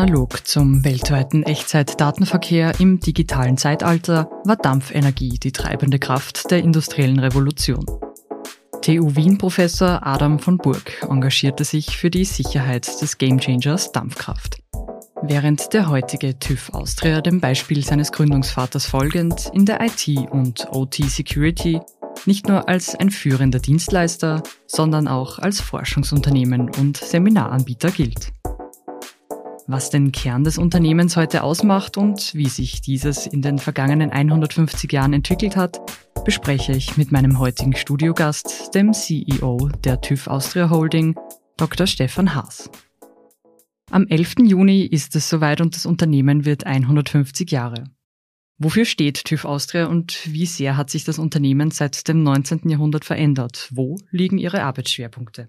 Analog zum weltweiten Echtzeitdatenverkehr im digitalen Zeitalter war Dampfenergie die treibende Kraft der industriellen Revolution. TU Wien-Professor Adam von Burg engagierte sich für die Sicherheit des Gamechangers Dampfkraft. Während der heutige TÜV Austria dem Beispiel seines Gründungsvaters folgend in der IT- und OT-Security nicht nur als ein führender Dienstleister, sondern auch als Forschungsunternehmen und Seminaranbieter gilt. Was den Kern des Unternehmens heute ausmacht und wie sich dieses in den vergangenen 150 Jahren entwickelt hat, bespreche ich mit meinem heutigen Studiogast, dem CEO der TÜV Austria Holding, Dr. Stefan Haas. Am 11. Juni ist es soweit und das Unternehmen wird 150 Jahre. Wofür steht TÜV Austria und wie sehr hat sich das Unternehmen seit dem 19. Jahrhundert verändert? Wo liegen Ihre Arbeitsschwerpunkte?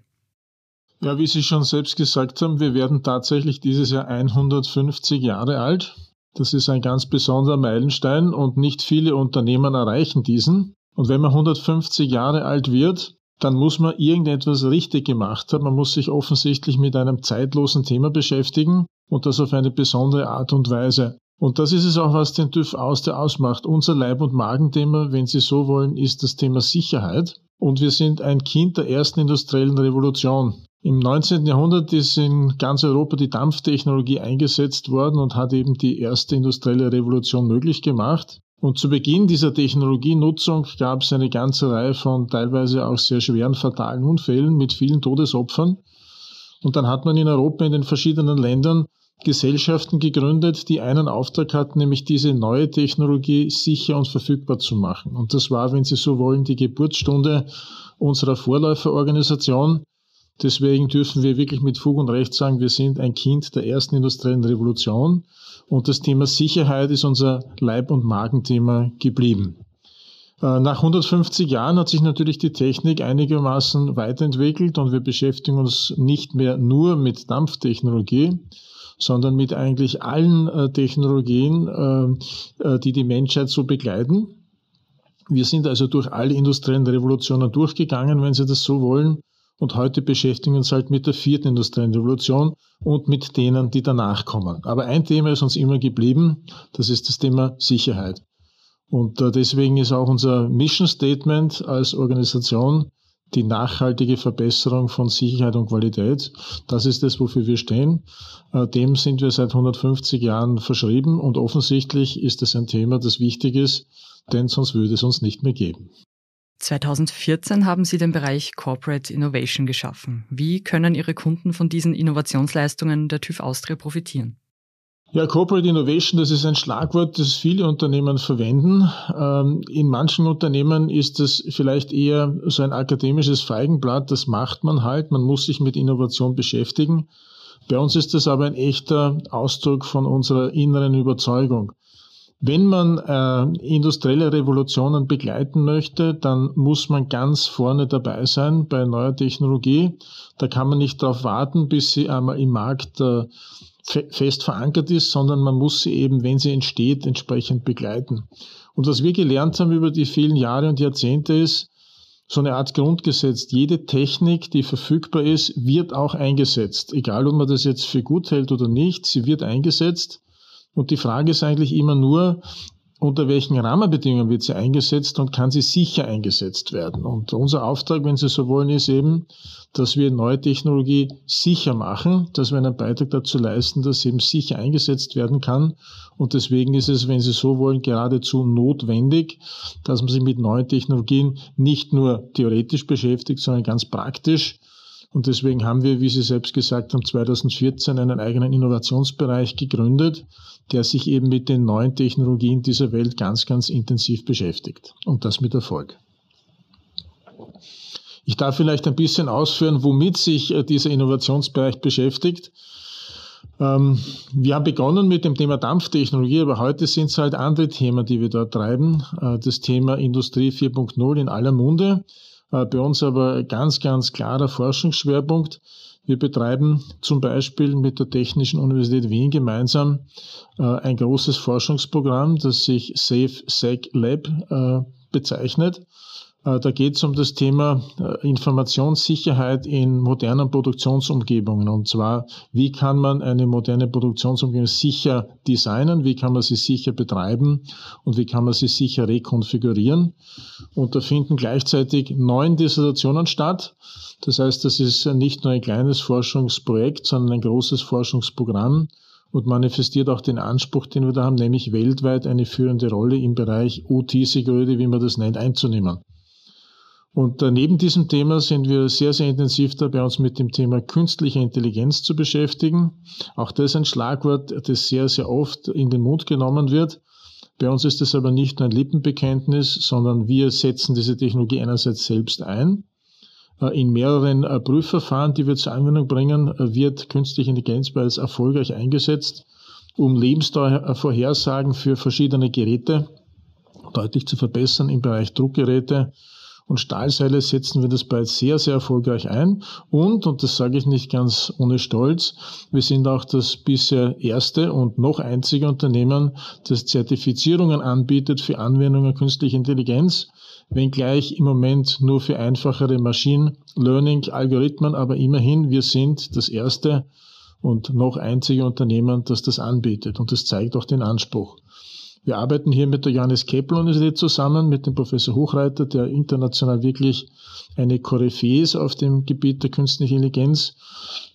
Ja, wie Sie schon selbst gesagt haben, wir werden tatsächlich dieses Jahr 150 Jahre alt. Das ist ein ganz besonderer Meilenstein und nicht viele Unternehmen erreichen diesen. Und wenn man 150 Jahre alt wird, dann muss man irgendetwas richtig gemacht haben. Man muss sich offensichtlich mit einem zeitlosen Thema beschäftigen und das auf eine besondere Art und Weise. Und das ist es auch, was den TÜV Austria ausmacht. Unser Leib- und Magenthema, wenn Sie so wollen, ist das Thema Sicherheit. Und wir sind ein Kind der ersten industriellen Revolution. Im 19. Jahrhundert ist in ganz Europa die Dampftechnologie eingesetzt worden und hat eben die erste industrielle Revolution möglich gemacht. Und zu Beginn dieser Technologienutzung gab es eine ganze Reihe von teilweise auch sehr schweren fatalen Unfällen mit vielen Todesopfern. Und dann hat man in Europa in den verschiedenen Ländern Gesellschaften gegründet, die einen Auftrag hatten, nämlich diese neue Technologie sicher und verfügbar zu machen. Und das war, wenn Sie so wollen, die Geburtsstunde unserer Vorläuferorganisation. Deswegen dürfen wir wirklich mit Fug und Recht sagen, wir sind ein Kind der ersten industriellen Revolution und das Thema Sicherheit ist unser Leib- und Magenthema geblieben. Äh, nach 150 Jahren hat sich natürlich die Technik einigermaßen weiterentwickelt und wir beschäftigen uns nicht mehr nur mit Dampftechnologie, sondern mit eigentlich allen äh, Technologien, äh, die die Menschheit so begleiten. Wir sind also durch alle industriellen Revolutionen durchgegangen, wenn Sie das so wollen. Und heute beschäftigen uns halt mit der vierten industriellen Revolution und mit denen, die danach kommen. Aber ein Thema ist uns immer geblieben, das ist das Thema Sicherheit. Und deswegen ist auch unser Mission Statement als Organisation die nachhaltige Verbesserung von Sicherheit und Qualität. Das ist es, wofür wir stehen. Äh, dem sind wir seit 150 Jahren verschrieben und offensichtlich ist es ein Thema, das wichtig ist, denn sonst würde es uns nicht mehr geben. 2014 haben Sie den Bereich Corporate Innovation geschaffen. Wie können Ihre Kunden von diesen Innovationsleistungen der TÜV Austria profitieren? Ja, Corporate Innovation, das ist ein Schlagwort, das viele Unternehmen verwenden. Ähm, in manchen Unternehmen ist es vielleicht eher so ein akademisches Feigenblatt, das macht man halt, man muss sich mit Innovation beschäftigen. Bei uns ist das aber ein echter Ausdruck von unserer inneren Überzeugung. Wenn man äh, industrielle Revolutionen begleiten möchte, dann muss man ganz vorne dabei sein bei neuer Technologie. Da kann man nicht darauf warten, bis sie einmal im Markt äh, fest verankert ist, sondern man muss sie eben, wenn sie entsteht, entsprechend begleiten. Und was wir gelernt haben über die vielen Jahre und Jahrzehnte ist, so eine Art Grundgesetz. Jede Technik, die verfügbar ist, wird auch eingesetzt. Egal, ob man das jetzt für gut hält oder nicht, sie wird eingesetzt. Und die Frage ist eigentlich immer nur, unter welchen Rahmenbedingungen wird sie eingesetzt und kann sie sicher eingesetzt werden. Und unser Auftrag, wenn Sie so wollen, ist eben, dass wir neue Technologie sicher machen, dass wir einen Beitrag dazu leisten, dass sie eben sicher eingesetzt werden kann. Und deswegen ist es, wenn Sie so wollen, geradezu notwendig, dass man sich mit neuen Technologien nicht nur theoretisch beschäftigt, sondern ganz praktisch. Und deswegen haben wir, wie Sie selbst gesagt haben, 2014 einen eigenen Innovationsbereich gegründet, der sich eben mit den neuen Technologien dieser Welt ganz, ganz intensiv beschäftigt. Und das mit Erfolg. Ich darf vielleicht ein bisschen ausführen, womit sich äh, dieser Innovationsbereich beschäftigt. Ähm, wir haben begonnen mit dem Thema Dampftechnologie, aber heute sind es halt andere Themen, die wir dort treiben. Äh, das Thema Industrie 4.0 in aller Munde. Äh, bei uns aber ganz, ganz klarer Forschungsschwerpunkt. Wir betreiben zum Beispiel mit der Technischen Universität Wien gemeinsam äh, ein großes Forschungsprogramm, das sich Safe Sec Lab äh, bezeichnet. Äh, da geht es um das Thema äh, Informationssicherheit in modernen Produktionsumgebungen. Und zwar, wie kann man eine moderne Produktionsumgebung sicher designen, wie kann man sie sicher betreiben und wie kann man sie sicher rekonfigurieren. Und da finden gleichzeitig neun Dissertationen statt. Das heißt, das ist nicht nur ein kleines Forschungsprojekt, sondern ein großes Forschungsprogramm und manifestiert auch den Anspruch, den wir da haben, nämlich weltweit eine führende Rolle im Bereich OT-Security, wie man das nennt, einzunehmen. Und äh, neben diesem Thema sind wir sehr, sehr intensiv dabei, uns mit dem Thema künstliche Intelligenz zu beschäftigen. Auch das ist ein Schlagwort, das sehr, sehr oft in den Mund genommen wird. Bei uns ist das aber nicht nur ein Lippenbekenntnis, sondern wir setzen diese Technologie einerseits selbst ein. Äh, in mehreren äh, Prüfverfahren, die wir zur Anwendung bringen, wird künstliche Intelligenz bereits erfolgreich eingesetzt, um Lebensdauervorhersagen für verschiedene Geräte deutlich zu verbessern im Bereich Druckgeräte, und Stahlseile setzen wir das bereits sehr, sehr erfolgreich ein. Und, und das sage ich nicht ganz ohne Stolz, wir sind auch das bisher erste und noch einzige Unternehmen, das Zertifizierungen anbietet für Anwendungen künstlicher Intelligenz, wenngleich im Moment nur für einfachere Machine Learning Algorithmen, aber immerhin, wir sind das erste und noch einzige Unternehmen, das das anbietet. Und das zeigt auch den Anspruch. Wir arbeiten hier mit der Johannes Kepler Universität zusammen, mit dem Professor Hochreiter, der international wirklich eine Koryphäe ist auf dem Gebiet der künstlichen Intelligenz.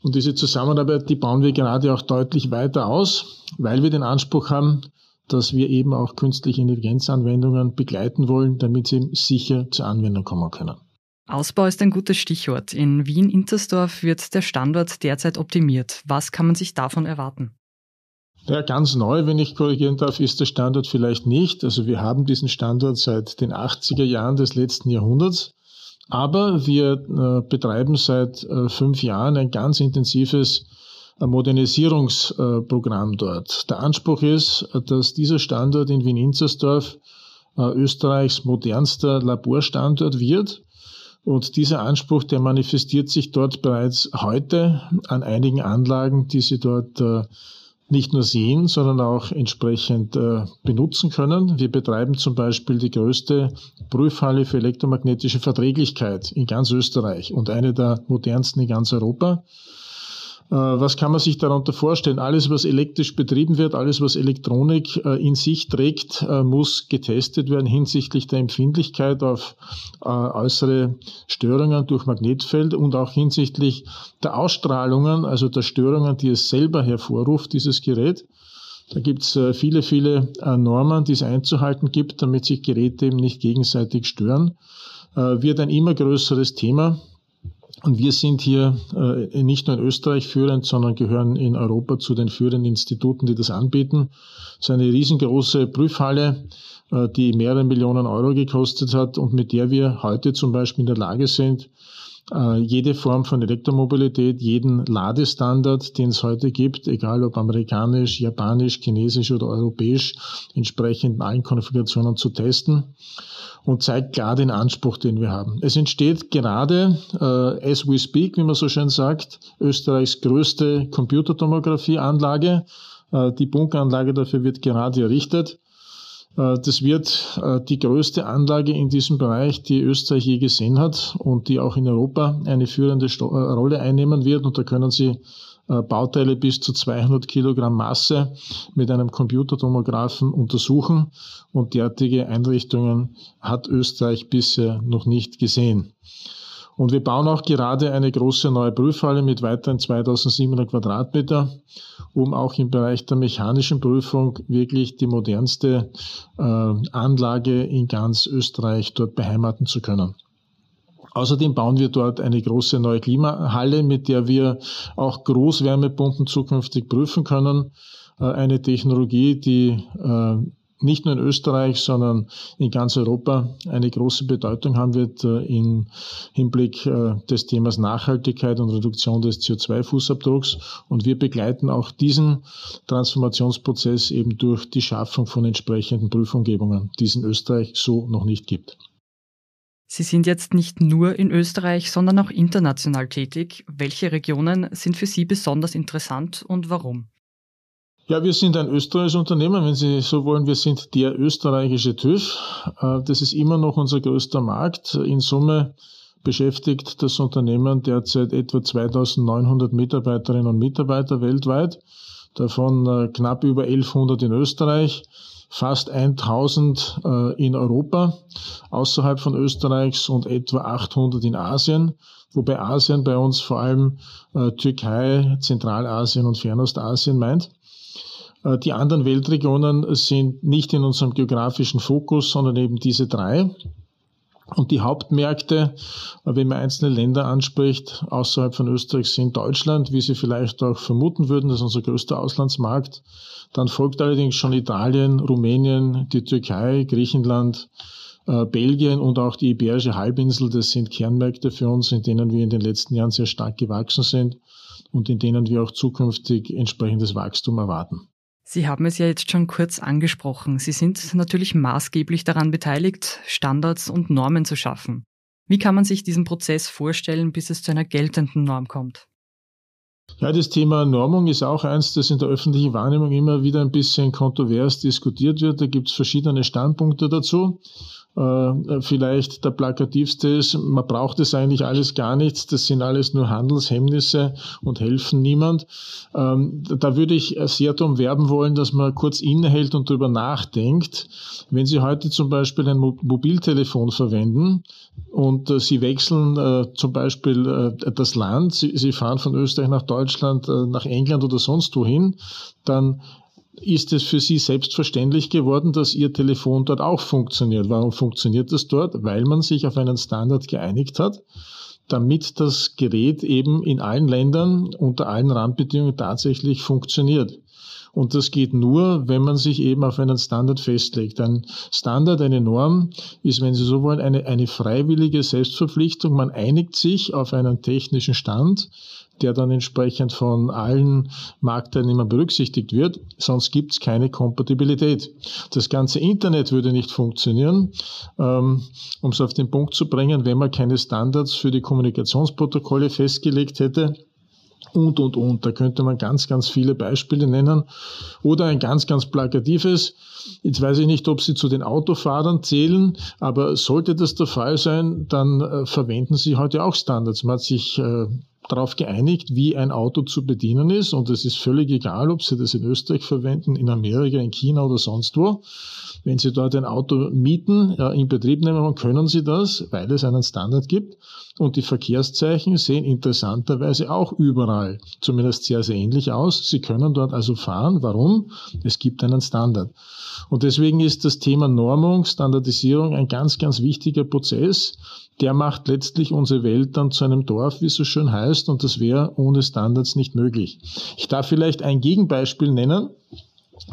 Und diese Zusammenarbeit, die bauen wir gerade auch deutlich weiter aus, weil wir den Anspruch haben, dass wir eben auch künstliche Intelligenzanwendungen begleiten wollen, damit sie sicher zur Anwendung kommen können. Ausbau ist ein gutes Stichwort. In Wien-Intersdorf wird der Standort derzeit optimiert. Was kann man sich davon erwarten? Ja, ganz neu, wenn ich korrigieren darf, ist der Standort vielleicht nicht. Also wir haben diesen Standort seit den 80er Jahren des letzten Jahrhunderts. Aber wir äh, betreiben seit äh, fünf Jahren ein ganz intensives äh, Modernisierungsprogramm dort. Der Anspruch ist, dass dieser Standort in Wien-Inzersdorf Österreichs modernster Laborstandort wird. Und dieser Anspruch, der manifestiert sich dort bereits heute an einigen Anlagen, die Sie dort nicht nur sehen, sondern auch entsprechend äh, benutzen können. Wir betreiben zum Beispiel die größte Prüfhalle für elektromagnetische Verträglichkeit in ganz Österreich und eine der modernsten in ganz Europa. Äh, was kann man sich darunter vorstellen? Alles, was elektrisch betrieben wird, alles, was Elektronik äh, in sich trägt, äh, muss getestet werden hinsichtlich der Empfindlichkeit auf äußere Störungen durch Magnetfeld und auch hinsichtlich der Ausstrahlungen, also der Störungen, die es selber hervorruft, dieses Gerät. Da gibt es viele, viele Normen, die es einzuhalten gibt, damit sich Geräte eben nicht gegenseitig stören. Wird ein immer größeres Thema. Und wir sind hier äh, nicht nur in Österreich führend, sondern gehören in Europa zu den führenden Instituten, die das anbieten. Es ist eine riesengroße Prüfhalle, äh, die mehrere Millionen Euro gekostet hat und mit der wir heute zum Beispiel in der Lage sind, äh, jede Form von Elektromobilität, jeden Ladestandard, den es heute gibt, egal ob amerikanisch, japanisch, chinesisch oder europäisch, entsprechend in allen Konfigurationen zu testen und zeigt klar den Anspruch, den wir haben. Es entsteht gerade, äh, as we speak, wie man so schön sagt, Österreichs größte Computertomographieanlage. Äh, die Bunkeranlage dafür wird gerade errichtet. Äh, das wird äh, die größte Anlage in diesem Bereich, die Österreich je gesehen hat und die auch in Europa eine führende äh, Rolle einnehmen wird. Und da können Sie Bauteile bis zu 200 Kilogramm Masse mit einem Computertomographen untersuchen. Und derartige Einrichtungen hat Österreich bisher noch nicht gesehen. Und wir bauen auch gerade eine große neue Prüfhalle mit weiteren 2700 Quadratmeter, um auch im Bereich der mechanischen Prüfung wirklich die modernste äh, Anlage in ganz Österreich dort beheimaten zu können. Außerdem bauen wir dort eine große neue Klimahalle, mit der wir auch Großwärmepumpen zukünftig prüfen können. Äh, eine Technologie, die äh, nicht nur in Österreich, sondern in ganz Europa eine große Bedeutung haben wird äh, im Hinblick des Themas Nachhaltigkeit und Reduktion des CO2-Fußabdrucks. Und wir begleiten auch diesen Transformationsprozess eben durch die Schaffung von entsprechenden Prüfumgebungen, die es in Österreich so noch nicht gibt. Sie sind jetzt nicht nur in Österreich, sondern auch international tätig. Welche Regionen sind für Sie besonders interessant und warum? Ja, wir sind ein österreichisches Unternehmen, wenn Sie so wollen. Wir sind der österreichische TÜV. Äh, das ist immer noch unser größter Markt. In Summe beschäftigt das Unternehmen derzeit etwa 2900 Mitarbeiterinnen und Mitarbeiter weltweit, davon äh, knapp über 1100 in Österreich, fast 1000 äh, in Europa, außerhalb von Österreichs und etwa 800 in Asien, wobei Asien bei uns vor allem äh, Türkei, Zentralasien und Fernostasien meint. Die anderen Weltregionen sind nicht in unserem geografischen Fokus, sondern eben diese drei. Und die Hauptmärkte, wenn man einzelne Länder anspricht, außerhalb von Österreich sind Deutschland, wie Sie vielleicht auch vermuten würden, das ist unser größter Auslandsmarkt. Dann folgt allerdings schon Italien, Rumänien, die Türkei, Griechenland, äh, Belgien und auch die Iberische Halbinsel. Das sind Kernmärkte für uns, in denen wir in den letzten Jahren sehr stark gewachsen sind und in denen wir auch zukünftig entsprechendes Wachstum erwarten. Sie haben es ja jetzt schon kurz angesprochen. Sie sind natürlich maßgeblich daran beteiligt, Standards und Normen zu schaffen. Wie kann man sich diesen Prozess vorstellen, bis es zu einer geltenden Norm kommt? Ja, das Thema Normung ist auch eins, das in der öffentlichen Wahrnehmung immer wieder ein bisschen kontrovers diskutiert wird. Da gibt es verschiedene Standpunkte dazu. Äh, vielleicht der plakativste ist, man braucht es eigentlich alles gar nichts, das sind alles nur Handelshemmnisse und helfen niemand. Ähm, da würde ich sehr darum werben wollen, dass man kurz innehält und darüber nachdenkt. Wenn Sie heute zum Beispiel ein Mobiltelefon verwenden und äh, Sie wechseln äh, zum Beispiel das Land, Sie fahren von Österreich nach Deutschland, nach England oder sonst wohin, dann ist es für Sie selbstverständlich geworden, dass Ihr Telefon dort auch funktioniert. Warum funktioniert das dort? Weil man sich auf einen Standard geeinigt hat, damit das Gerät eben in allen Ländern unter allen Randbedingungen tatsächlich funktioniert. Und das geht nur, wenn man sich eben auf einen Standard festlegt. Ein Standard, eine Norm ist, wenn Sie so wollen, eine, eine freiwillige Selbstverpflichtung. Man einigt sich auf einen technischen Stand, der dann entsprechend von allen Marktteilnehmern berücksichtigt wird. Sonst gibt es keine Kompatibilität. Das ganze Internet würde nicht funktionieren, ähm, um es auf den Punkt zu bringen, wenn man keine Standards für die Kommunikationsprotokolle festgelegt hätte und, und, und. Da könnte man ganz, ganz viele Beispiele nennen. Oder ein ganz, ganz plakatives. Jetzt weiß ich nicht, ob Sie zu den Autofahrern zählen, aber sollte das der Fall sein, dann äh, verwenden Sie heute auch Standards. Man hat sich äh, darauf geeinigt, wie ein Auto zu bedienen ist. Und es ist völlig egal, ob Sie das in Österreich verwenden, in Amerika, in China oder sonst wo. Wenn Sie dort ein Auto mieten, in Betrieb nehmen, können Sie das, weil es einen Standard gibt. Und die Verkehrszeichen sehen interessanterweise auch überall, zumindest sehr, sehr ähnlich aus. Sie können dort also fahren. Warum? Es gibt einen Standard. Und deswegen ist das Thema Normung, Standardisierung ein ganz, ganz wichtiger Prozess. Der macht letztlich unsere Welt dann zu einem Dorf, wie es so schön heißt, und das wäre ohne Standards nicht möglich. Ich darf vielleicht ein Gegenbeispiel nennen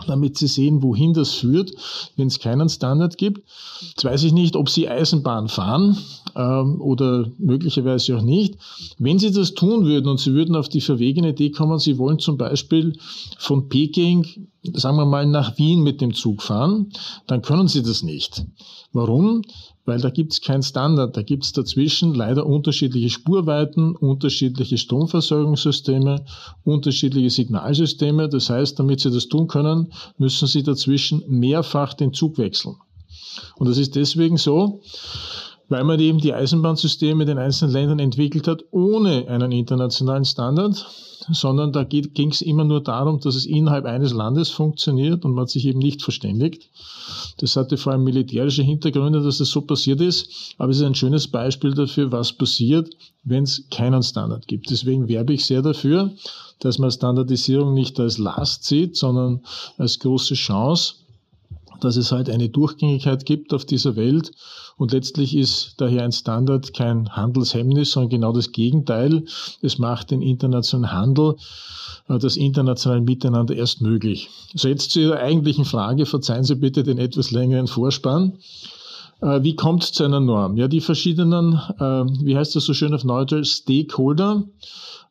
damit Sie sehen, wohin das führt, wenn es keinen Standard gibt. Jetzt weiß ich nicht, ob Sie Eisenbahn fahren ähm, oder möglicherweise auch nicht. Wenn Sie das tun würden und Sie würden auf die verwegene Idee kommen, Sie wollen zum Beispiel von Peking, sagen wir mal, nach Wien mit dem Zug fahren, dann können Sie das nicht. Warum? Weil da gibt es keinen Standard. Da gibt es dazwischen leider unterschiedliche Spurweiten, unterschiedliche Stromversorgungssysteme, unterschiedliche Signalsysteme. Das heißt, damit Sie das tun können, müssen Sie dazwischen mehrfach den Zug wechseln. Und das ist deswegen so, weil man eben die Eisenbahnsysteme in den einzelnen Ländern entwickelt hat, ohne einen internationalen Standard sondern da ging es immer nur darum, dass es innerhalb eines Landes funktioniert und man sich eben nicht verständigt. Das hatte vor allem militärische Hintergründe, dass das so passiert ist, aber es ist ein schönes Beispiel dafür, was passiert, wenn es keinen Standard gibt. Deswegen werbe ich sehr dafür, dass man Standardisierung nicht als Last sieht, sondern als große Chance, dass es halt eine Durchgängigkeit gibt auf dieser Welt. Und letztlich ist daher ein Standard kein Handelshemmnis, sondern genau das Gegenteil. Es macht den internationalen Handel, äh, das internationale Miteinander erst möglich. So jetzt zu Ihrer eigentlichen Frage. Verzeihen Sie bitte den etwas längeren Vorspann. Äh, wie kommt es zu einer Norm? Ja, die verschiedenen, äh, wie heißt das so schön auf Neudeutsch, Stakeholder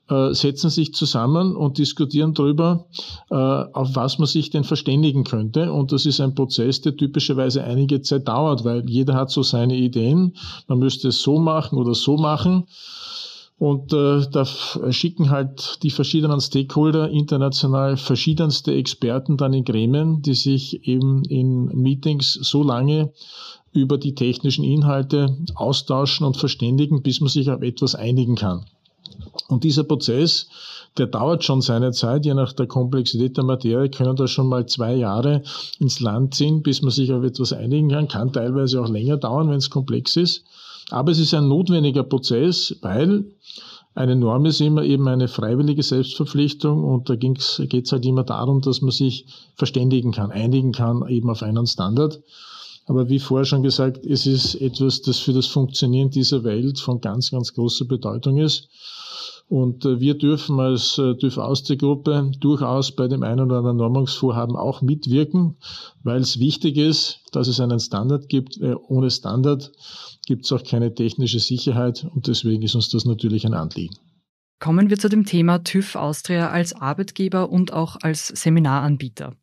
äh, setzen sich zusammen und diskutieren darüber, äh, auf was man sich denn verständigen könnte. Und das ist ein Prozess, der typischerweise einige Zeit dauert, weil jeder hat so seine Ideen. Man müsste es so machen oder so machen. Und äh, da schicken halt die verschiedenen Stakeholder international verschiedenste Experten dann in Gremien, die sich eben in Meetings so lange über die technischen Inhalte austauschen und verständigen, bis man sich auf etwas einigen kann. Und dieser Prozess, der dauert schon seine Zeit, je nach der Komplexität der Materie können da schon mal zwei Jahre ins Land ziehen, bis man sich auf etwas einigen kann, kann teilweise auch länger dauern, wenn es komplex ist. Aber es ist ein notwendiger Prozess, weil eine Norm ist immer eben eine freiwillige Selbstverpflichtung und da geht es halt immer darum, dass man sich verständigen kann, einigen kann eben auf einen Standard. Aber wie vorher schon gesagt, es ist etwas, das für das Funktionieren dieser Welt von ganz, ganz großer Bedeutung ist. Und äh, wir dürfen als äh, TÜV Austria-Gruppe durchaus bei dem einen oder anderen Normungsvorhaben auch mitwirken, weil es wichtig ist, dass es einen Standard gibt. Äh, ohne Standard gibt es auch keine technische Sicherheit und deswegen ist uns das natürlich ein Anliegen. Kommen wir zu dem Thema TÜV Austria als Arbeitgeber und auch als Seminaranbieter.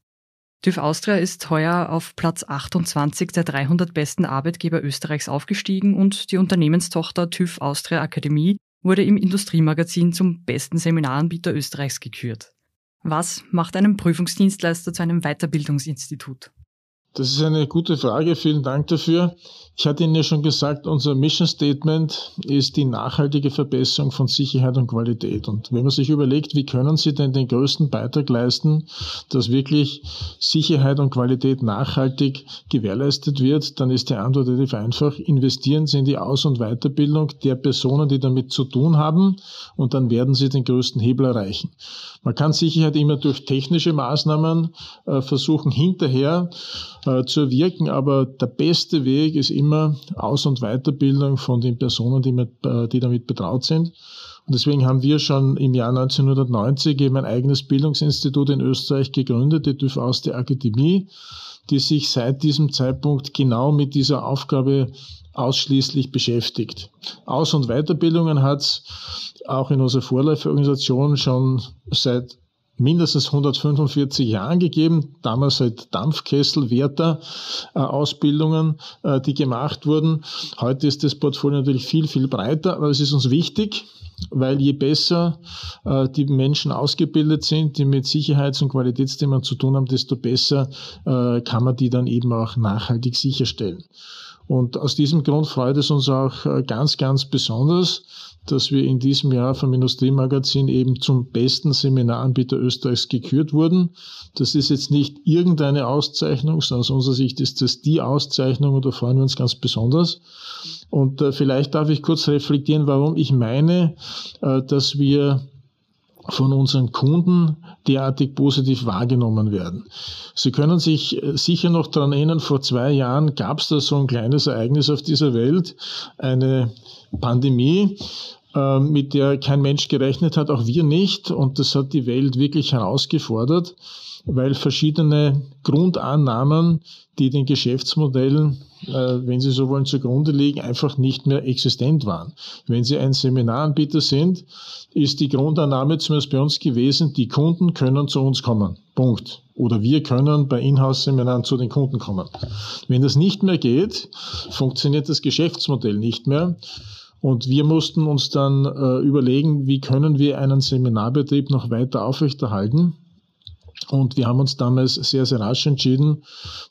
TÜV Austria ist heuer auf Platz 28 der 300 besten Arbeitgeber Österreichs aufgestiegen und die Unternehmenstochter TÜV Austria Akademie wurde im Industriemagazin zum besten Seminaranbieter Österreichs gekürt. Was macht einen Prüfungsdienstleister zu einem Weiterbildungsinstitut? Das ist eine gute Frage. Vielen Dank dafür. Ich hatte Ihnen ja schon gesagt, unser Mission Statement ist die nachhaltige Verbesserung von Sicherheit und Qualität. Und wenn man sich überlegt, wie können Sie denn den größten Beitrag leisten, dass wirklich Sicherheit und Qualität nachhaltig gewährleistet wird, dann ist die Antwort relativ einfach. Investieren Sie in die Aus- und Weiterbildung der Personen, die damit zu tun haben, und dann werden Sie den größten Hebel erreichen. Man kann Sicherheit immer durch technische Maßnahmen äh, versuchen, hinterher äh, zu wirken. Aber der beste Weg ist immer Aus- und Weiterbildung von den Personen, die, mit, äh, die damit betraut sind. Und deswegen haben wir schon im Jahr 1990 eben ein eigenes Bildungsinstitut in Österreich gegründet, die TÜV aus der Akademie, die sich seit diesem Zeitpunkt genau mit dieser Aufgabe ausschließlich beschäftigt. Aus- und Weiterbildungen hat es auch in unserer Vorläuferorganisation schon seit mindestens 145 Jahren gegeben, damals seit Dampfkesselwärter äh, Ausbildungen, äh, die gemacht wurden. Heute ist das Portfolio natürlich viel, viel breiter, aber es ist uns wichtig, weil je besser äh, die Menschen ausgebildet sind, die mit Sicherheits- und Qualitätsthemen zu tun haben, desto besser kann man die dann eben auch nachhaltig sicherstellen. Und aus diesem Grund freut es uns auch äh, ganz, ganz besonders, dass wir in diesem Jahr vom Industriemagazin eben zum besten Seminaranbieter Österreichs gekürt wurden. Das ist jetzt nicht irgendeine Auszeichnung, sondern aus unserer Sicht ist das die Auszeichnung und da freuen wir uns ganz besonders. Und äh, vielleicht darf ich kurz reflektieren, warum ich meine, äh, dass wir von unseren Kunden derartig positiv wahrgenommen werden. Sie können sich äh, sicher noch daran erinnern, vor zwei Jahren gab es da so ein kleines Ereignis auf dieser Welt, eine Pandemie, äh, mit der kein Mensch gerechnet hat, auch wir nicht. Und das hat die Welt wirklich herausgefordert, weil verschiedene Grundannahmen, die den Geschäftsmodellen, äh, wenn Sie so wollen, zugrunde liegen, einfach nicht mehr existent waren. Wenn Sie ein Seminaranbieter sind, ist die Grundannahme zumindest bei uns gewesen, die Kunden können zu uns kommen. Punkt. Oder wir können bei Inhouse-Seminaren zu den Kunden kommen. Wenn das nicht mehr geht, funktioniert das Geschäftsmodell nicht mehr. Und wir mussten uns dann äh, überlegen, wie können wir einen Seminarbetrieb noch weiter aufrechterhalten. Und wir haben uns damals sehr, sehr rasch entschieden,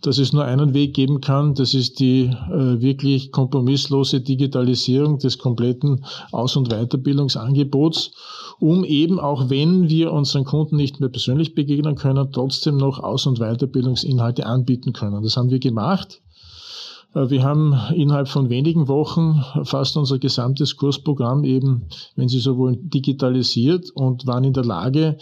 dass es nur einen Weg geben kann. Das ist die äh, wirklich kompromisslose Digitalisierung des kompletten Aus- und Weiterbildungsangebots, um eben, auch wenn wir unseren Kunden nicht mehr persönlich begegnen können, trotzdem noch Aus- und Weiterbildungsinhalte anbieten können. Das haben wir gemacht. Äh, wir haben innerhalb von wenigen Wochen fast unser gesamtes Kursprogramm eben, wenn Sie so wollen, digitalisiert und waren in der Lage,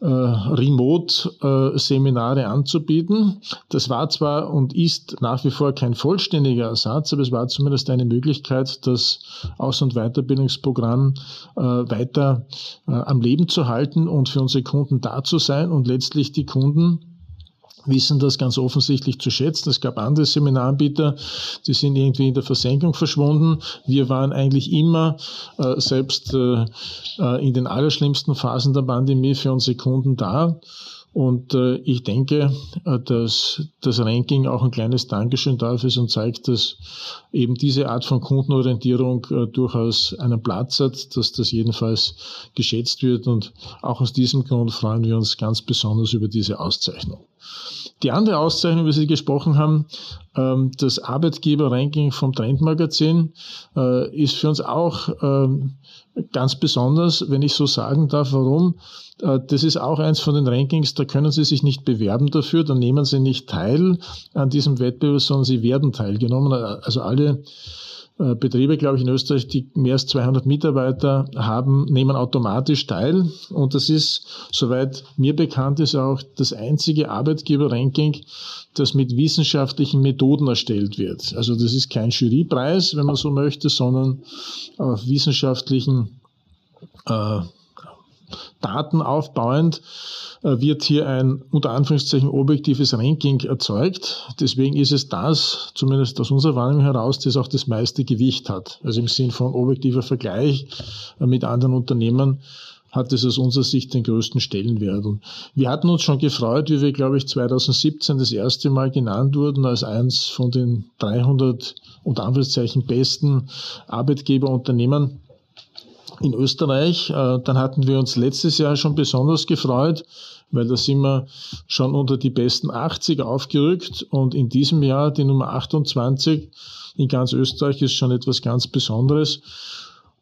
äh, Remote-Seminare äh, anzubieten. Das war zwar und ist nach wie vor kein vollständiger Ersatz, aber es war zumindest eine Möglichkeit, das Aus- und Weiterbildungsprogramm weiter am Leben zu halten und für unsere Kunden da zu sein und letztlich die Kunden wissen das ganz offensichtlich zu schätzen. Es gab andere Seminaranbieter, die sind irgendwie in der Versenkung verschwunden. Wir waren eigentlich immer, äh, selbst äh, äh in den allerschlimmsten Phasen der Pandemie, für unsere Kunden da. Und äh, ich denke, äh, dass das Ranking auch ein kleines Dankeschön dafür ist und zeigt, dass eben diese Art von Kundenorientierung äh, durchaus einen Platz hat, dass das jedenfalls geschätzt wird. Und auch aus diesem Grund freuen wir uns ganz besonders über diese Auszeichnung. Die andere Auszeichnung, über die Sie gesprochen haben, ähm, das Arbeitgeber-Ranking vom Trendmagazin, äh, ist für uns auch ähm, ganz besonders, wenn ich so sagen darf. Warum? Äh, das ist auch eins von den Rankings, da können Sie sich nicht bewerben dafür, da nehmen Sie nicht teil an diesem Wettbewerb, sondern Sie werden teilgenommen. Also alle äh, Betriebe, glaube ich, in Österreich, die mehr als 200 Mitarbeiter haben, nehmen automatisch teil. Und das ist, soweit mir bekannt ist, auch das einzige Arbeitgeberranking, das mit wissenschaftlichen Methoden erstellt wird. Also das ist kein Jurypreis, wenn man so möchte, sondern auf wissenschaftlichen äh, Daten aufbauend äh, wird hier ein unter Anführungszeichen objektives Ranking erzeugt. Deswegen ist es das, zumindest aus unserer Wahrnehmung heraus, das auch das meiste Gewicht hat. Also im Sinn von objektiver Vergleich äh, mit anderen Unternehmen hat es aus unserer Sicht den größten Stellenwert. Und wir hatten uns schon gefreut, wie wir, glaube ich, 2017 das erste Mal genannt wurden als eins von den 300 unter Anführungszeichen besten Arbeitgeberunternehmen in Österreich. Äh, dann hatten wir uns letztes Jahr schon besonders gefreut, weil da sind wir schon unter die besten 80 aufgerückt und in diesem Jahr die Nummer 28 in ganz Österreich ist schon etwas ganz Besonderes.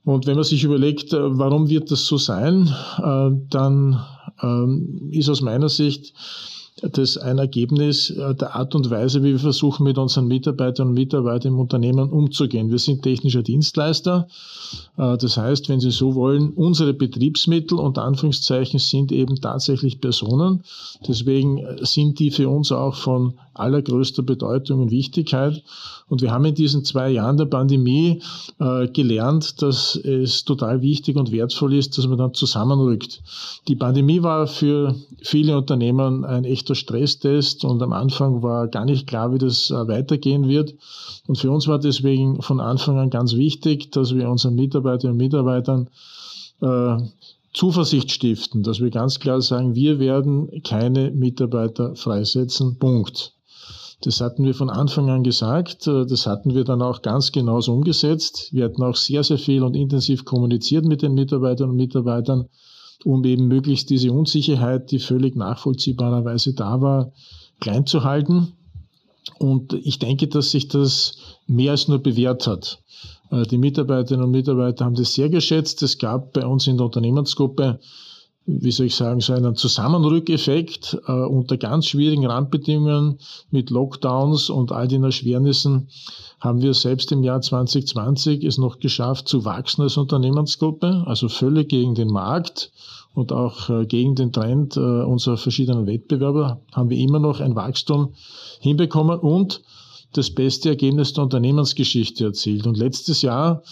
Und wenn man sich überlegt, äh, warum wird das so sein, äh, dann ähm, ist aus meiner Sicht das ein Ergebnis äh, der Art und Weise, wie wir versuchen, mit unseren Mitarbeitern und Mitarbeitern im Unternehmen umzugehen. Wir sind technischer Dienstleister. Äh, das heißt, wenn Sie so wollen, unsere Betriebsmittel unter Anführungszeichen sind eben tatsächlich Personen. Deswegen äh, sind die für uns auch von allergrößter Bedeutung und Wichtigkeit. Und wir haben in diesen zwei Jahren der Pandemie gelernt, dass es total wichtig und wertvoll ist, dass man dann zusammenrückt. Die Pandemie war für viele Unternehmen ein echter Stresstest und am Anfang war gar nicht klar, wie das äh, weitergehen wird. Und für uns war deswegen von Anfang an ganz wichtig, dass wir unseren Mitarbeiterinnen und Mitarbeitern äh, Zuversicht stiften, dass wir ganz klar sagen, wir werden keine Mitarbeiter freisetzen. Punkt. Das hatten wir von Anfang an gesagt. Äh, das hatten wir dann auch ganz genauso umgesetzt. Wir hatten auch sehr, sehr viel und intensiv kommuniziert mit den Mitarbeitern und Mitarbeitern, um eben möglichst diese Unsicherheit, die völlig nachvollziehbarerweise da war, klein zu halten. Und ich denke, dass sich das mehr als nur bewährt hat. Äh, die Mitarbeiterinnen und Mitarbeiter haben das sehr geschätzt. Es gab bei uns in der Unternehmensgruppe wie soll ich sagen, so einen Zusammenrückeffekt äh, unter ganz schwierigen Randbedingungen mit Lockdowns und all den Erschwernissen haben wir selbst im Jahr 2020 es noch geschafft zu wachsen als Unternehmensgruppe, also völlig gegen den Markt und auch äh, gegen den Trend äh, unserer verschiedenen Wettbewerber haben wir immer noch ein Wachstum hinbekommen und das beste Ergebnis der Unternehmensgeschichte erzielt. Und letztes Jahr,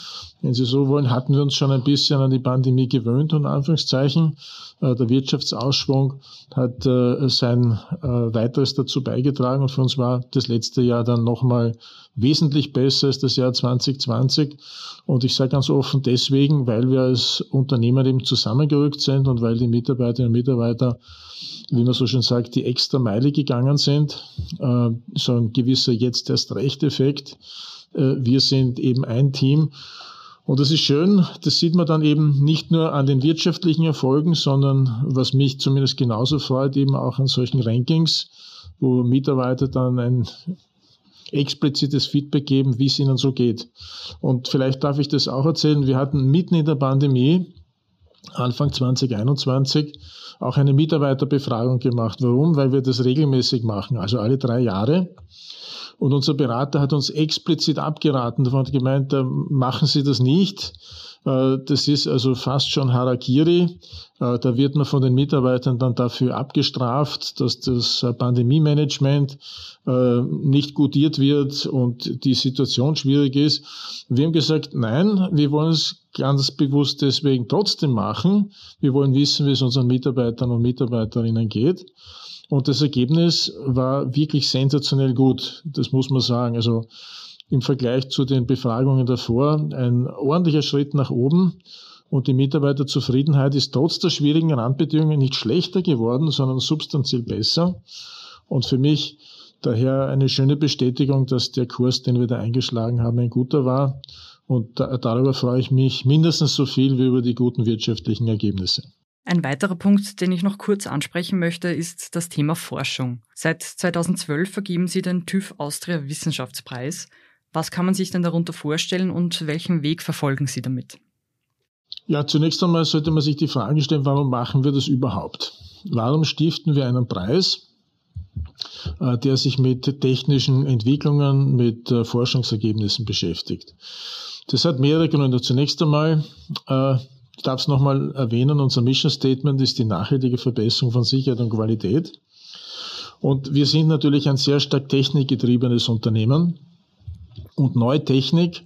wenn Sie so wollen, hatten wir uns schon ein bisschen an die Pandemie gewöhnt, und Anführungszeichen. Äh, der Wirtschaftsausschwung hat äh, sein äh, weiteres dazu beigetragen und für uns war das letzte Jahr dann nochmal wesentlich besser als das Jahr 2020. Und ich sage ganz offen deswegen, weil wir als Unternehmer eben zusammengerückt sind und weil die Mitarbeiterinnen und Mitarbeiter wie man so schön sagt, die extra Meile gegangen sind. So ein gewisser jetzt erst recht Effekt. Äh, wir sind eben ein Team. Und das ist schön, das sieht man dann eben nicht nur an den wirtschaftlichen Erfolgen, sondern was mich zumindest genauso freut, eben auch an solchen Rankings, wo Mitarbeiter dann ein explizites Feedback geben, wie es ihnen so geht. Und vielleicht darf ich das auch erzählen. Wir hatten mitten in der Pandemie, Anfang 2021, auch eine Mitarbeiterbefragung gemacht. Warum? Weil wir das regelmäßig machen, also alle drei Jahre. Und unser Berater hat uns explizit abgeraten, davon hat gemeint, äh, machen Sie das nicht. Äh, das ist also fast schon Harakiri. Äh, da wird man von den Mitarbeitern dann dafür abgestraft, dass das Pandemie-Management nicht gutiert wird und die Situation schwierig ist. Wir haben gesagt, nein, wir wollen es ganz bewusst deswegen trotzdem machen. Wir wollen wissen, wie es unseren Mitarbeitern und Mitarbeiterinnen geht. Und das Ergebnis war wirklich sensationell gut. Das muss man sagen. Also im Vergleich zu den Befragungen davor ein ordentlicher Schritt nach oben. und die Mitarbeiterzufriedenheit ist trotz der schwierigen Randbedingungen nicht schlechter geworden, sondern substanziell besser. Und für mich daher eine schöne Bestätigung, dass der Kurs, den wir da eingeschlagen haben, ein guter war. Und da, darüber freue ich mich mindestens so viel wie über die guten wirtschaftlichen Ergebnisse. Ein weiterer Punkt, den ich noch kurz ansprechen möchte, ist das Thema Forschung. Seit 2012 vergeben Sie den TÜV Austria Wissenschaftspreis. Was kann man sich denn darunter vorstellen und welchen Weg verfolgen Sie damit? Ja, zunächst einmal sollte man sich die Frage stellen, warum machen wir das überhaupt? Warum stiften wir einen Preis, äh, der sich mit technischen Entwicklungen, mit äh, Forschungsergebnissen beschäftigt? Das hat mehrere Gründe. Zunächst einmal, äh, ich darf es nochmal erwähnen, unser Mission Statement ist die nachhaltige Verbesserung von Sicherheit und Qualität. Und wir sind natürlich ein sehr stark technikgetriebenes Unternehmen. Und neue Technik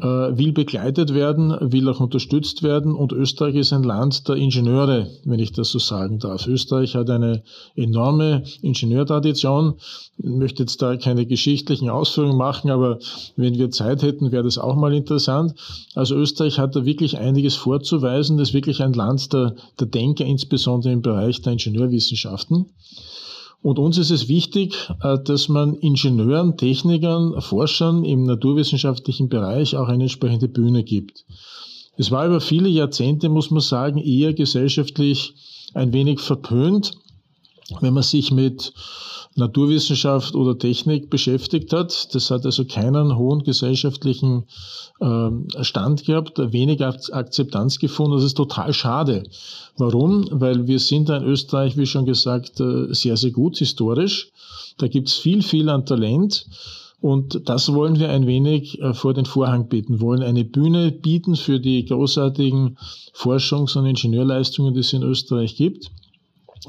will begleitet werden, will auch unterstützt werden. Und Österreich ist ein Land der Ingenieure, wenn ich das so sagen darf. Österreich hat eine enorme Ingenieurtradition. Ich möchte jetzt da keine geschichtlichen Ausführungen machen, aber wenn wir Zeit hätten, wäre das auch mal interessant. Also Österreich hat da wirklich einiges vorzuweisen. Das ist wirklich ein Land der, der Denker, insbesondere im Bereich der Ingenieurwissenschaften. Und uns ist es wichtig, äh, dass man Ingenieuren, Technikern, Forschern im naturwissenschaftlichen Bereich auch eine entsprechende Bühne gibt. Es war über viele Jahrzehnte, muss man sagen, eher gesellschaftlich ein wenig verpönt, wenn man sich mit Naturwissenschaft oder Technik beschäftigt hat. Das hat also keinen hohen gesellschaftlichen äh, Stand gehabt, wenig Akzeptanz gefunden. Das ist total schade. Warum? Weil wir sind in Österreich, wie schon gesagt, äh, sehr, sehr gut historisch. Da gibt's viel, viel an Talent. Und das wollen wir ein wenig äh, vor den Vorhang bieten, wollen eine Bühne bieten für die großartigen Forschungs- und Ingenieurleistungen, die es in Österreich gibt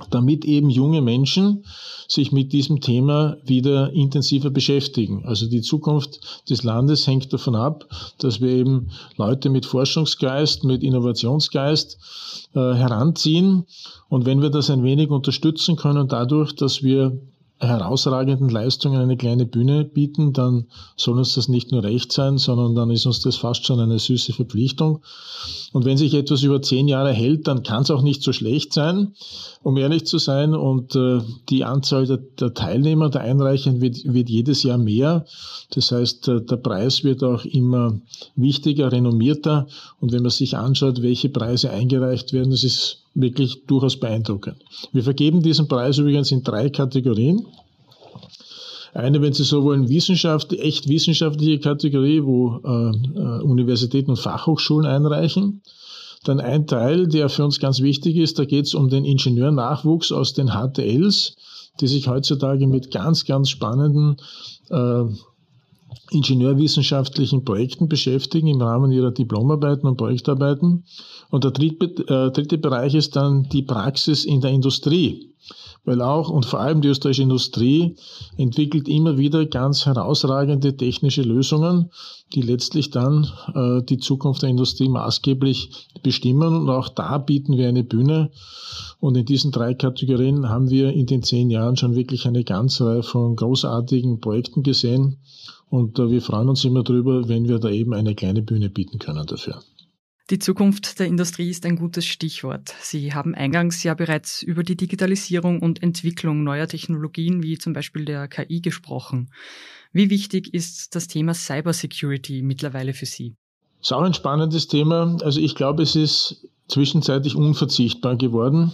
damit eben junge Menschen sich mit diesem Thema wieder intensiver beschäftigen. Also die Zukunft des Landes hängt davon ab, dass wir eben Leute mit Forschungsgeist, mit Innovationsgeist äh, heranziehen. Und wenn wir das ein wenig unterstützen können, dadurch, dass wir herausragenden Leistungen eine kleine Bühne bieten, dann soll uns das nicht nur recht sein, sondern dann ist uns das fast schon eine süße Verpflichtung. Und wenn sich etwas über zehn Jahre hält, dann kann es auch nicht so schlecht sein, um ehrlich zu sein. Und äh, die Anzahl der, der, Teilnehmer, der Einreichenden wird, wird jedes Jahr mehr. Das heißt, äh, der Preis wird auch immer wichtiger, renommierter. Und wenn man sich anschaut, welche Preise eingereicht werden, das ist wirklich durchaus beeindruckend. Wir vergeben diesen Preis übrigens in drei Kategorien. Eine, wenn Sie so wollen, Wissenschaft, echt wissenschaftliche Kategorie, wo äh, äh, Universitäten und Fachhochschulen einreichen. Dann ein Teil, der für uns ganz wichtig ist, da geht es um den Ingenieurnachwuchs aus den HTLs, die sich heutzutage mit ganz, ganz spannenden äh, ingenieurwissenschaftlichen Projekten beschäftigen im Rahmen ihrer Diplomarbeiten und Projektarbeiten. Und der dritte, äh, dritte Bereich ist dann die Praxis in der Industrie. Weil auch und vor allem die österreichische Industrie entwickelt immer wieder ganz herausragende technische Lösungen, die letztlich dann äh, die Zukunft der Industrie maßgeblich bestimmen. Und auch da bieten wir eine Bühne. Und in diesen drei Kategorien haben wir in den zehn Jahren schon wirklich eine ganze Reihe von großartigen Projekten gesehen. Und äh, wir freuen uns immer drüber, wenn wir da eben eine kleine Bühne bieten können dafür. Die Zukunft der Industrie ist ein gutes Stichwort. Sie haben eingangs ja bereits über die Digitalisierung und Entwicklung neuer Technologien wie zum Beispiel der KI gesprochen. Wie wichtig ist das Thema Cybersecurity mittlerweile für Sie? Das ist auch ein spannendes Thema. Also ich glaube, es ist zwischenzeitlich unverzichtbar geworden.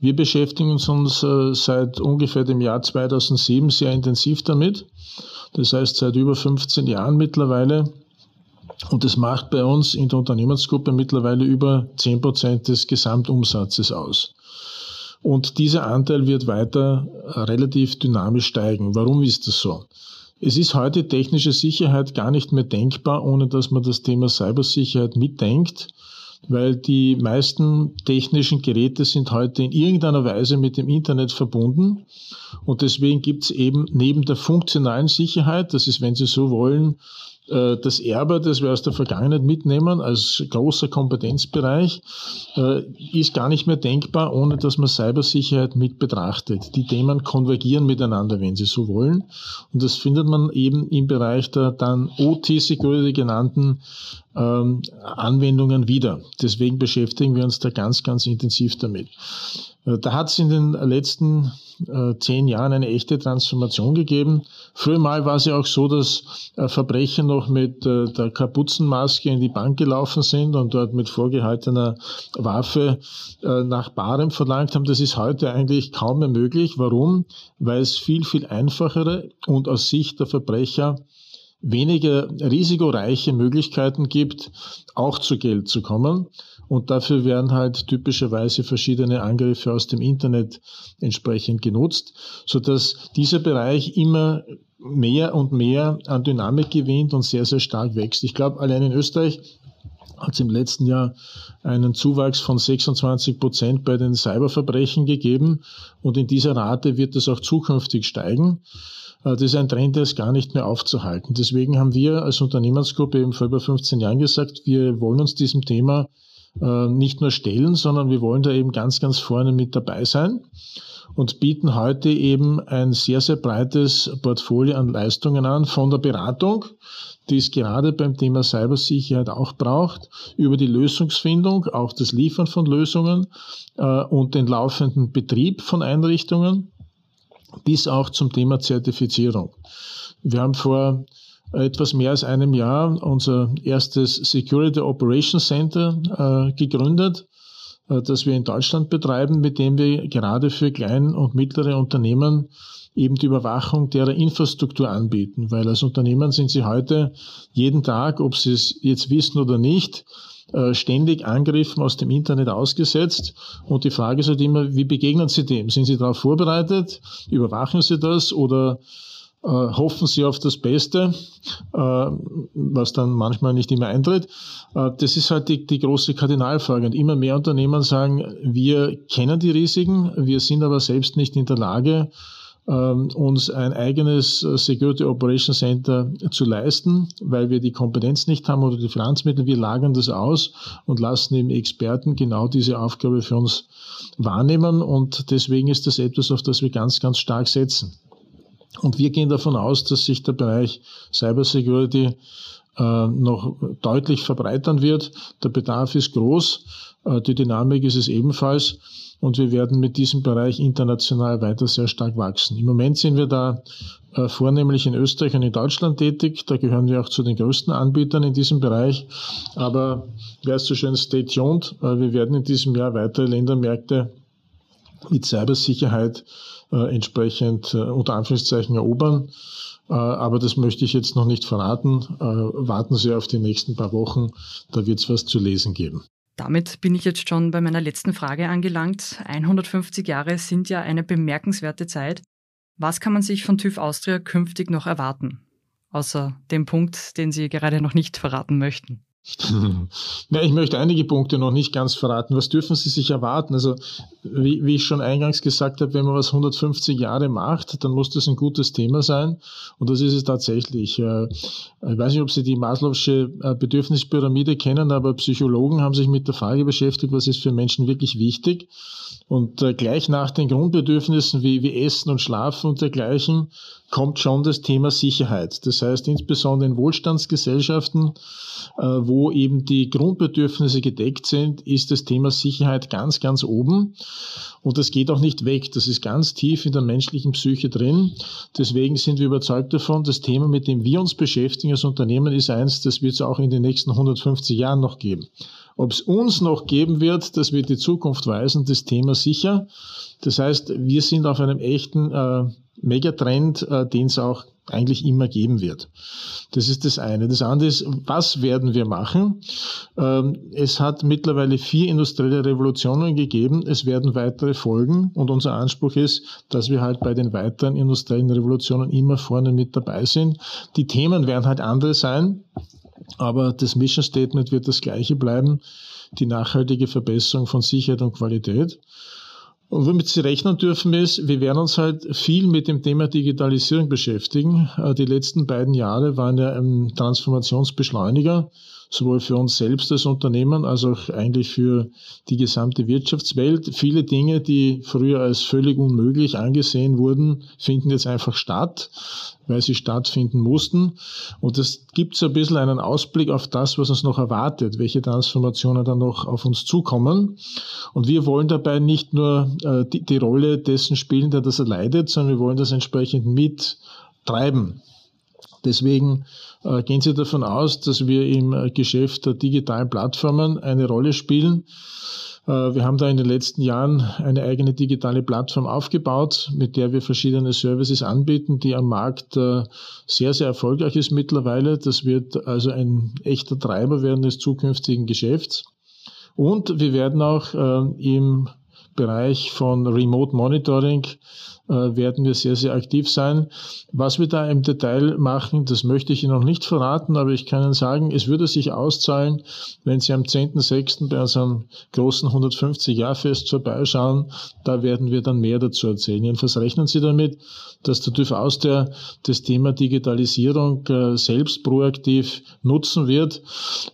Wir beschäftigen uns äh, seit ungefähr dem Jahr 2007 sehr intensiv damit. Das heißt seit über 15 Jahren mittlerweile. Und das macht bei uns in der Unternehmensgruppe mittlerweile über 10 Prozent des Gesamtumsatzes aus. Und dieser Anteil wird weiter relativ dynamisch steigen. Warum ist das so? Es ist heute technische Sicherheit gar nicht mehr denkbar, ohne dass man das Thema Cybersicherheit mitdenkt weil die meisten technischen Geräte sind heute in irgendeiner Weise mit dem Internet verbunden. Und deswegen gibt es eben neben der funktionalen Sicherheit, das ist, wenn Sie so wollen, äh, das Erbe, das wir aus der Vergangenheit mitnehmen, als großer Kompetenzbereich, äh, ist gar nicht mehr denkbar, ohne dass man Cybersicherheit mit betrachtet. Die Themen konvergieren miteinander, wenn Sie so wollen. Und das findet man eben im Bereich der dann OT-Security genannten ähm, Anwendungen wieder. Deswegen beschäftigen wir uns da ganz, ganz intensiv damit. Äh, da hat es in den letzten äh, zehn Jahren eine echte Transformation gegeben. Früher mal war es ja auch so, dass äh, Verbrecher noch mit äh, der Kapuzenmaske in die Bank gelaufen sind und dort mit vorgehaltener Waffe äh, nach Barem verlangt haben. Das ist heute eigentlich kaum mehr möglich. Warum? Weil es viel, viel einfachere und aus Sicht der Verbrecher weniger risikoreiche Möglichkeiten gibt, auch zu Geld zu kommen. Und dafür werden halt typischerweise verschiedene Angriffe aus dem Internet entsprechend genutzt, so dass dieser Bereich immer mehr und mehr an Dynamik gewinnt und sehr, sehr stark wächst. Ich glaube, allein in Österreich hat es im letzten Jahr einen Zuwachs von 26 Prozent bei den Cyberverbrechen gegeben und in dieser Rate wird es auch zukünftig steigen. Äh, das ist ein Trend, der ist gar nicht mehr aufzuhalten. Deswegen haben wir als Unternehmensgruppe eben vor über 15 Jahren gesagt, wir wollen uns diesem Thema äh, nicht nur stellen, sondern wir wollen da eben ganz, ganz vorne mit dabei sein und bieten heute eben ein sehr, sehr breites Portfolio an Leistungen an, von der Beratung, die es gerade beim Thema Cybersicherheit auch braucht, über die Lösungsfindung, auch das Liefern von Lösungen äh, und den laufenden Betrieb von Einrichtungen bis auch zum Thema Zertifizierung. Wir haben vor etwas mehr als einem Jahr unser erstes Security Operations Center äh, gegründet, äh, das wir in Deutschland betreiben, mit dem wir gerade für kleine und mittlere Unternehmen eben die Überwachung derer Infrastruktur anbieten. Weil als Unternehmen sind sie heute jeden Tag, ob sie es jetzt wissen oder nicht, ständig Angriffen aus dem Internet ausgesetzt. Und die Frage ist halt immer, wie begegnen Sie dem? Sind Sie darauf vorbereitet? Überwachen Sie das oder äh, hoffen Sie auf das Beste, äh, was dann manchmal nicht immer eintritt. Äh, das ist halt die, die große Kardinalfrage. Und immer mehr Unternehmen sagen, wir kennen die Risiken, wir sind aber selbst nicht in der Lage, uns ein eigenes äh, Security Operation Center zu leisten, weil wir die Kompetenz nicht haben oder die Finanzmittel. Wir lagern das aus und lassen eben Experten genau diese Aufgabe für uns wahrnehmen. Und deswegen ist das etwas, auf das wir ganz, ganz stark setzen. Und wir gehen davon aus, dass sich der Bereich Cybersecurity äh, noch deutlich verbreitern wird. Der Bedarf ist groß, äh, die Dynamik ist es ebenfalls und wir werden mit diesem Bereich international weiter sehr stark wachsen. Im Moment sind wir da äh, vornehmlich in Österreich und in Deutschland tätig. Da gehören wir auch zu den größten Anbietern in diesem Bereich. Aber wer ist so schön, stay tuned. Äh, wir werden in diesem Jahr weitere Ländermärkte mit Cybersicherheit äh, entsprechend unter Anführungszeichen erobern. Aber das möchte ich jetzt noch nicht verraten. Warten Sie auf die nächsten paar Wochen. Da wird es was zu lesen geben. Damit bin ich jetzt schon bei meiner letzten Frage angelangt. 150 Jahre sind ja eine bemerkenswerte Zeit. Was kann man sich von TÜV Austria künftig noch erwarten? Außer dem Punkt, den Sie gerade noch nicht verraten möchten. Ja, ich möchte einige Punkte noch nicht ganz verraten. Was dürfen Sie sich erwarten? Also, wie, wie, ich schon eingangs gesagt habe, wenn man was 150 Jahre macht, dann muss das ein gutes Thema sein. Und das ist es tatsächlich. Äh, ich weiß nicht, ob Sie die Maslow'sche äh, Bedürfnispyramide kennen, aber Psychologen haben sich mit der Frage beschäftigt, was ist für Menschen wirklich wichtig. Und äh, gleich nach den Grundbedürfnissen wie, wie Essen und Schlafen und dergleichen kommt schon das Thema Sicherheit. Das heißt, insbesondere in Wohlstandsgesellschaften, äh, wo eben die Grundbedürfnisse gedeckt sind, ist das Thema Sicherheit ganz, ganz oben. Und das geht auch nicht weg. Das ist ganz tief in der menschlichen Psyche drin. Deswegen sind wir überzeugt davon, das Thema, mit dem wir uns beschäftigen als Unternehmen, ist eins, das wird es auch in den nächsten 150 Jahren noch geben. Ob es uns noch geben wird, das wird die Zukunft weisen, das Thema sicher. Das heißt, wir sind auf einem echten äh, Megatrend, äh, den es auch eigentlich immer geben wird. Das ist das eine. Das andere ist, was werden wir machen? Ähm, es hat mittlerweile vier industrielle Revolutionen gegeben. Es werden weitere folgen. Und unser Anspruch ist, dass wir halt bei den weiteren industriellen Revolutionen immer vorne mit dabei sind. Die Themen werden halt andere sein. Aber das Mission Statement wird das gleiche bleiben. Die nachhaltige Verbesserung von Sicherheit und Qualität. Und womit Sie rechnen dürfen ist, wir werden uns halt viel mit dem Thema Digitalisierung beschäftigen. Äh, die letzten beiden Jahre waren ja ein Transformationsbeschleuniger. Sowohl für uns selbst als Unternehmen als auch eigentlich für die gesamte Wirtschaftswelt. Viele Dinge, die früher als völlig unmöglich angesehen wurden, finden jetzt einfach statt, weil sie stattfinden mussten. Und das gibt so ein bisschen einen Ausblick auf das, was uns noch erwartet, welche Transformationen dann noch auf uns zukommen. Und wir wollen dabei nicht nur äh, die, die Rolle dessen spielen, der das erleidet, sondern wir wollen das entsprechend mittreiben. Deswegen äh, gehen Sie davon aus, dass wir im äh, Geschäft der digitalen Plattformen eine Rolle spielen. Äh, wir haben da in den letzten Jahren eine eigene digitale Plattform aufgebaut, mit der wir verschiedene Services anbieten, die am Markt sehr, sehr erfolgreich ist mittlerweile. Das wird also ein echter Treiber werden des zukünftigen Geschäfts. Und wir werden auch im Bereich von Remote Monitoring äh, werden wir sehr, sehr aktiv sein. Was wir da im Detail machen, das möchte ich Ihnen noch nicht verraten, aber ich kann Ihnen sagen, es würde sich auszahlen, wenn Sie am 10.06. bei unserem großen 150-Jahr-Fest vorbeischauen. Da werden wir dann mehr dazu erzählen. Jedenfalls rechnen Sie damit, dass der TÜV aus der das Thema Digitalisierung äh, selbst proaktiv nutzen wird.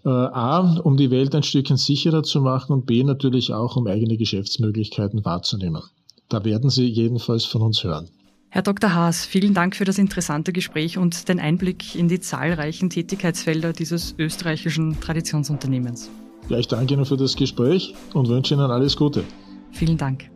Äh, A, um die Welt ein Stückchen sicherer zu machen und B, natürlich auch, um eigene Geschäftsmöglichkeiten wahrzunehmen. Da werden Sie jedenfalls von uns hören. Herr Dr. Haas, vielen Dank für das interessante Gespräch und den Einblick in die zahlreichen Tätigkeitsfelder dieses österreichischen Traditionsunternehmens. Ja, ich danke Ihnen für das Gespräch und wünsche Ihnen alles Gute. Vielen Dank.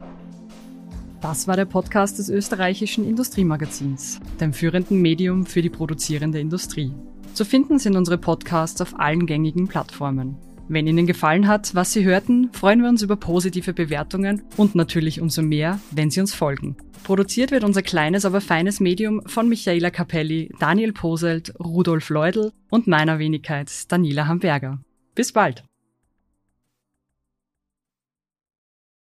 Das war der Podcast des österreichischen Industriemagazins, dem führenden Medium für die produzierende Industrie. Zu finden sind unsere Podcasts auf allen gängigen Plattformen. Wenn Ihnen gefallen hat, was Sie hörten, freuen wir uns über positive Bewertungen und natürlich umso mehr, wenn Sie uns folgen. Produziert wird unser kleines, aber feines Medium von Michaela Capelli, Daniel Poselt, Rudolf Leudl und meiner Wenigkeit Daniela Hamburger. Bis bald!